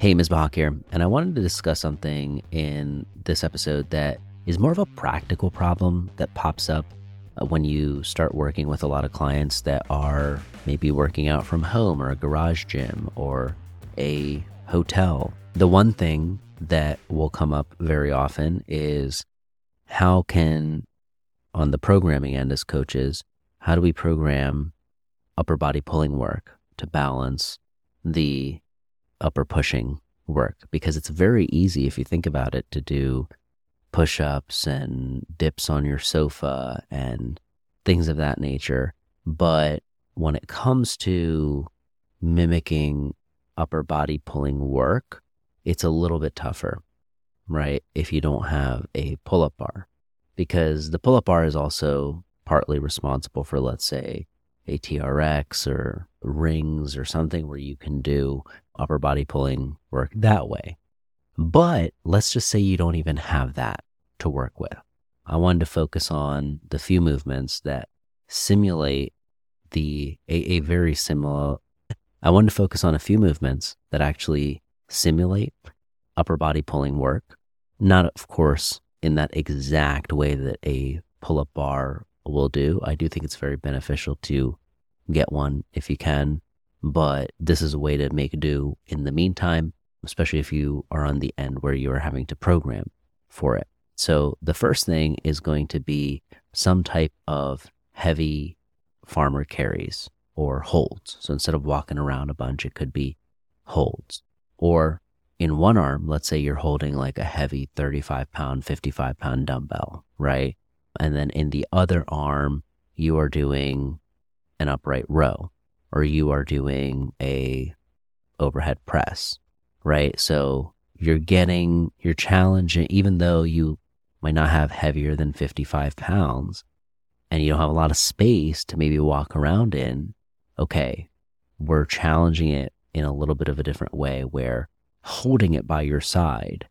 Hey, Misbah Haque here, and I wanted to discuss something in this episode that is more of a practical problem that pops up uh, when you start working with a lot of clients that are maybe working out from home or a garage gym or a hotel. The one thing that will come up very often is how can, on the programming end as coaches, how do we program upper body pulling work to balance the upper pushing work because it's very easy if you think about it to do push ups and dips on your sofa and things of that nature. But when it comes to mimicking upper body pulling work, it's a little bit tougher, right? If you don't have a pull up bar, because the pull up bar is also partly responsible for, let's say, a TRX or rings or something where you can do upper body pulling work that way. But let's just say you don't even have that to work with. I wanted to focus on the few movements that simulate the a, a very similar I wanted to focus on a few movements that actually simulate upper body pulling work. Not of course in that exact way that a pull-up bar will do. I do think it's very beneficial to get one if you can, but this is a way to make do in the meantime, especially if you are on the end where you are having to program for it. So the first thing is going to be some type of heavy farmer carries or holds. So instead of walking around a bunch, it could be holds. Or in one arm, let's say you're holding like a heavy 35 pound, 55 pound dumbbell, right? And then in the other arm, you are doing an upright row or you are doing a overhead press, right? So you're getting your challenge, even though you might not have heavier than 55 pounds and you don't have a lot of space to maybe walk around in. Okay. We're challenging it in a little bit of a different way where holding it by your side,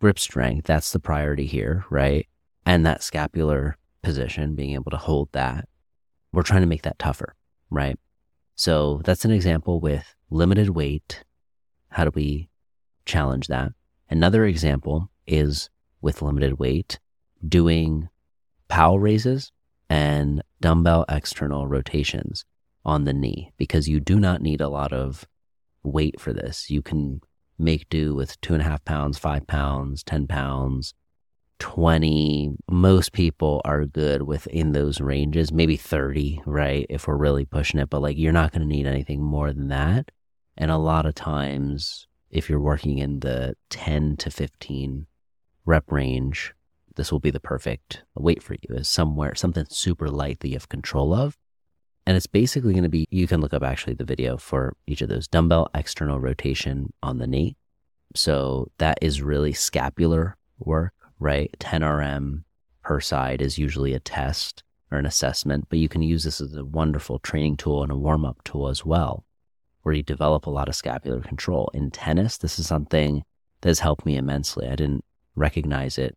grip strength, that's the priority here, right? And that scapular position, being able to hold that we're trying to make that tougher, right? So that's an example with limited weight. How do we challenge that? Another example is with limited weight, doing Powell raises and dumbbell external rotations on the knee because you do not need a lot of weight for this. You can make do with two and a half pounds, five pounds, 10 pounds, 20 most people are good within those ranges maybe 30 right if we're really pushing it but like you're not going to need anything more than that. And a lot of times if you're working in the 10 to 15 rep range this will be the perfect weight for you. Is somewhere something super light that you have control of. And it's basically going to be you can look up actually the video for each of those dumbbell external rotation on the knee. So that is really scapular work right? 10 RM per side is usually a test or an assessment, but you can use this as a wonderful training tool and a warm up tool as well, where you develop a lot of scapular control. In tennis, this is something that has helped me immensely. I didn't recognize it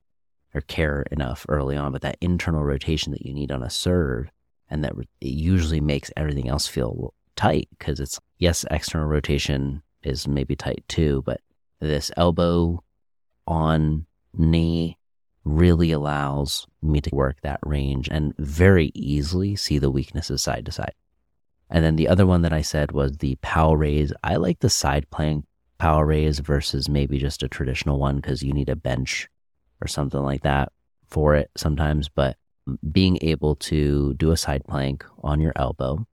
or care enough early on, but that internal rotation that you need on a serve and that it usually makes everything else feel tight because it's, yes, external rotation is maybe tight too, but this elbow on knee really allows me to work that range and very easily see the weaknesses side to side. And then the other one that I said was the Powell raise. I like the side plank Powell raise versus maybe just a traditional one because you need a bench or something like that for it sometimes. But being able to do a side plank on your elbow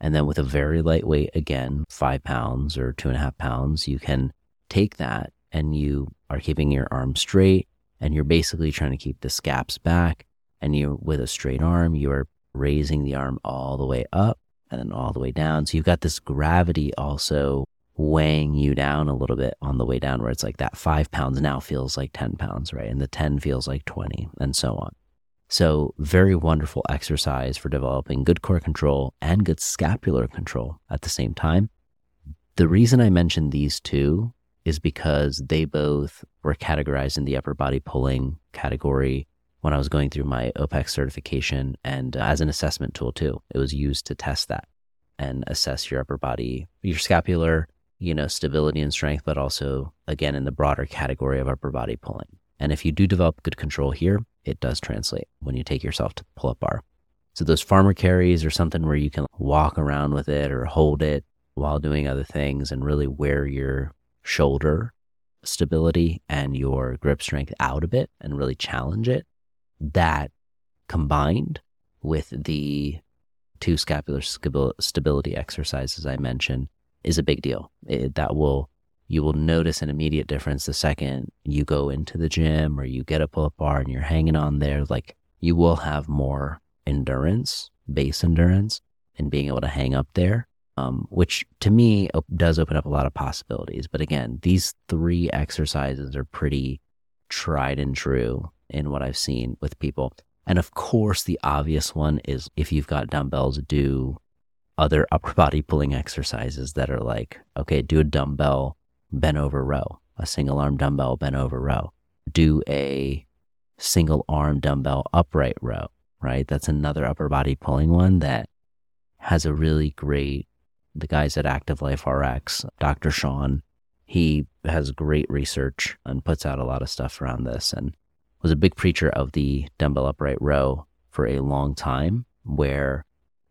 and then with a very light weight, again, five pounds or two and a half pounds, you can take that and you are keeping your arm straight and you're basically trying to keep the scaps back and you with a straight arm you are raising the arm all the way up and then all the way down. So you've got this gravity also weighing you down a little bit on the way down where it's like that five pounds now feels like 10 pounds right? And the 10 feels like 20 and so on. So very wonderful exercise for developing good core control and good scapular control at the same time. The reason i mentioned these two is because they both were categorized in the upper body pulling category when I was going through my OPEX certification and uh, as an assessment tool too. It was used to test that and assess your upper body, your scapular you know, stability and strength, but also, again, in the broader category of upper body pulling. And if you do develop good control here, it does translate when you take yourself to the pull up bar. So those farmer carries are something where you can walk around with it or hold it while doing other things and really wear your shoulder stability and your grip strength out a bit and really challenge it. That combined with the two scapular stability exercises I mentioned is a big deal. It, that will you will notice an immediate difference the second you go into the gym or you get a pull-up bar and you're hanging on there. Like you will have more endurance, base endurance, and being able to hang up there, um, which to me does open up a lot of possibilities. But again, these three exercises are pretty tried and true in what I've seen with people. And of course, the obvious one is if you've got dumbbells, do other upper body pulling exercises that are like, okay, do a dumbbell bent over row, a single arm dumbbell bent over row, do a single arm dumbbell upright row, right? That's another upper body pulling one that has a really great, the guys at Active Life RX, Dr. Sean, he has great research and puts out a lot of stuff around this. And was a big preacher of the dumbbell upright row for a long time, where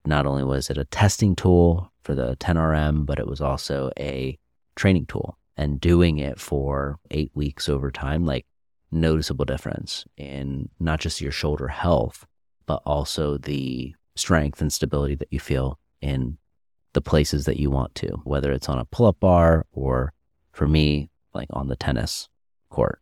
not only was it a testing tool for the 10RM, but it was also a training tool. And doing it for eight weeks over time, like noticeable difference in not just your shoulder health, but also the strength and stability that you feel in the places that you want to, whether it's on a pull up bar or for me, like on the tennis court.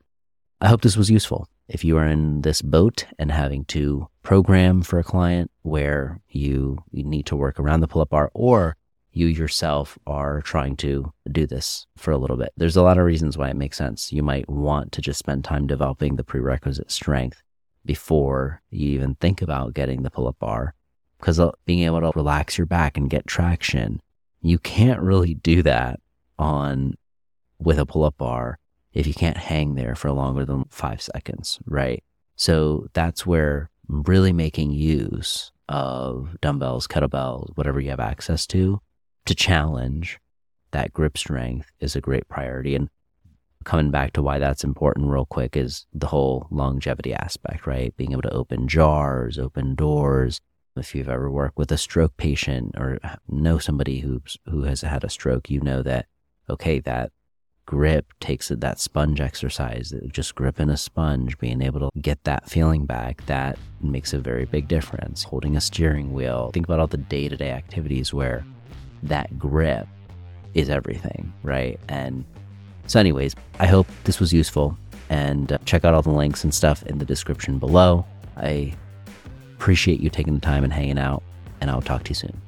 I hope this was useful. If you are in this boat and having to program for a client where you, you need to work around the pull up bar or you yourself are trying to do this for a little bit, there's a lot of reasons why it makes sense. You might want to just spend time developing the prerequisite strength before you even think about getting the pull up bar because uh, being able to relax your back and get traction, you can't really do that on with a pull up bar if you can't hang there for longer than five seconds, right? So that's where really making use of dumbbells, kettlebells, whatever you have access to, to challenge that grip strength is a great priority. And coming back to why that's important real quick is the whole longevity aspect, right? Being able to open jars, open doors. If you've ever worked with a stroke patient or know somebody who's, who has had a stroke, you know that, okay, that grip takes it that sponge exercise just gripping a sponge being able to get that feeling back that makes a very big difference. Holding a steering wheel think about all the day-to-day activities where that grip is everything right? And so anyways i hope this was useful and uh, check out all the links and stuff in the description below. I appreciate you taking the time and hanging out and i'll talk to you soon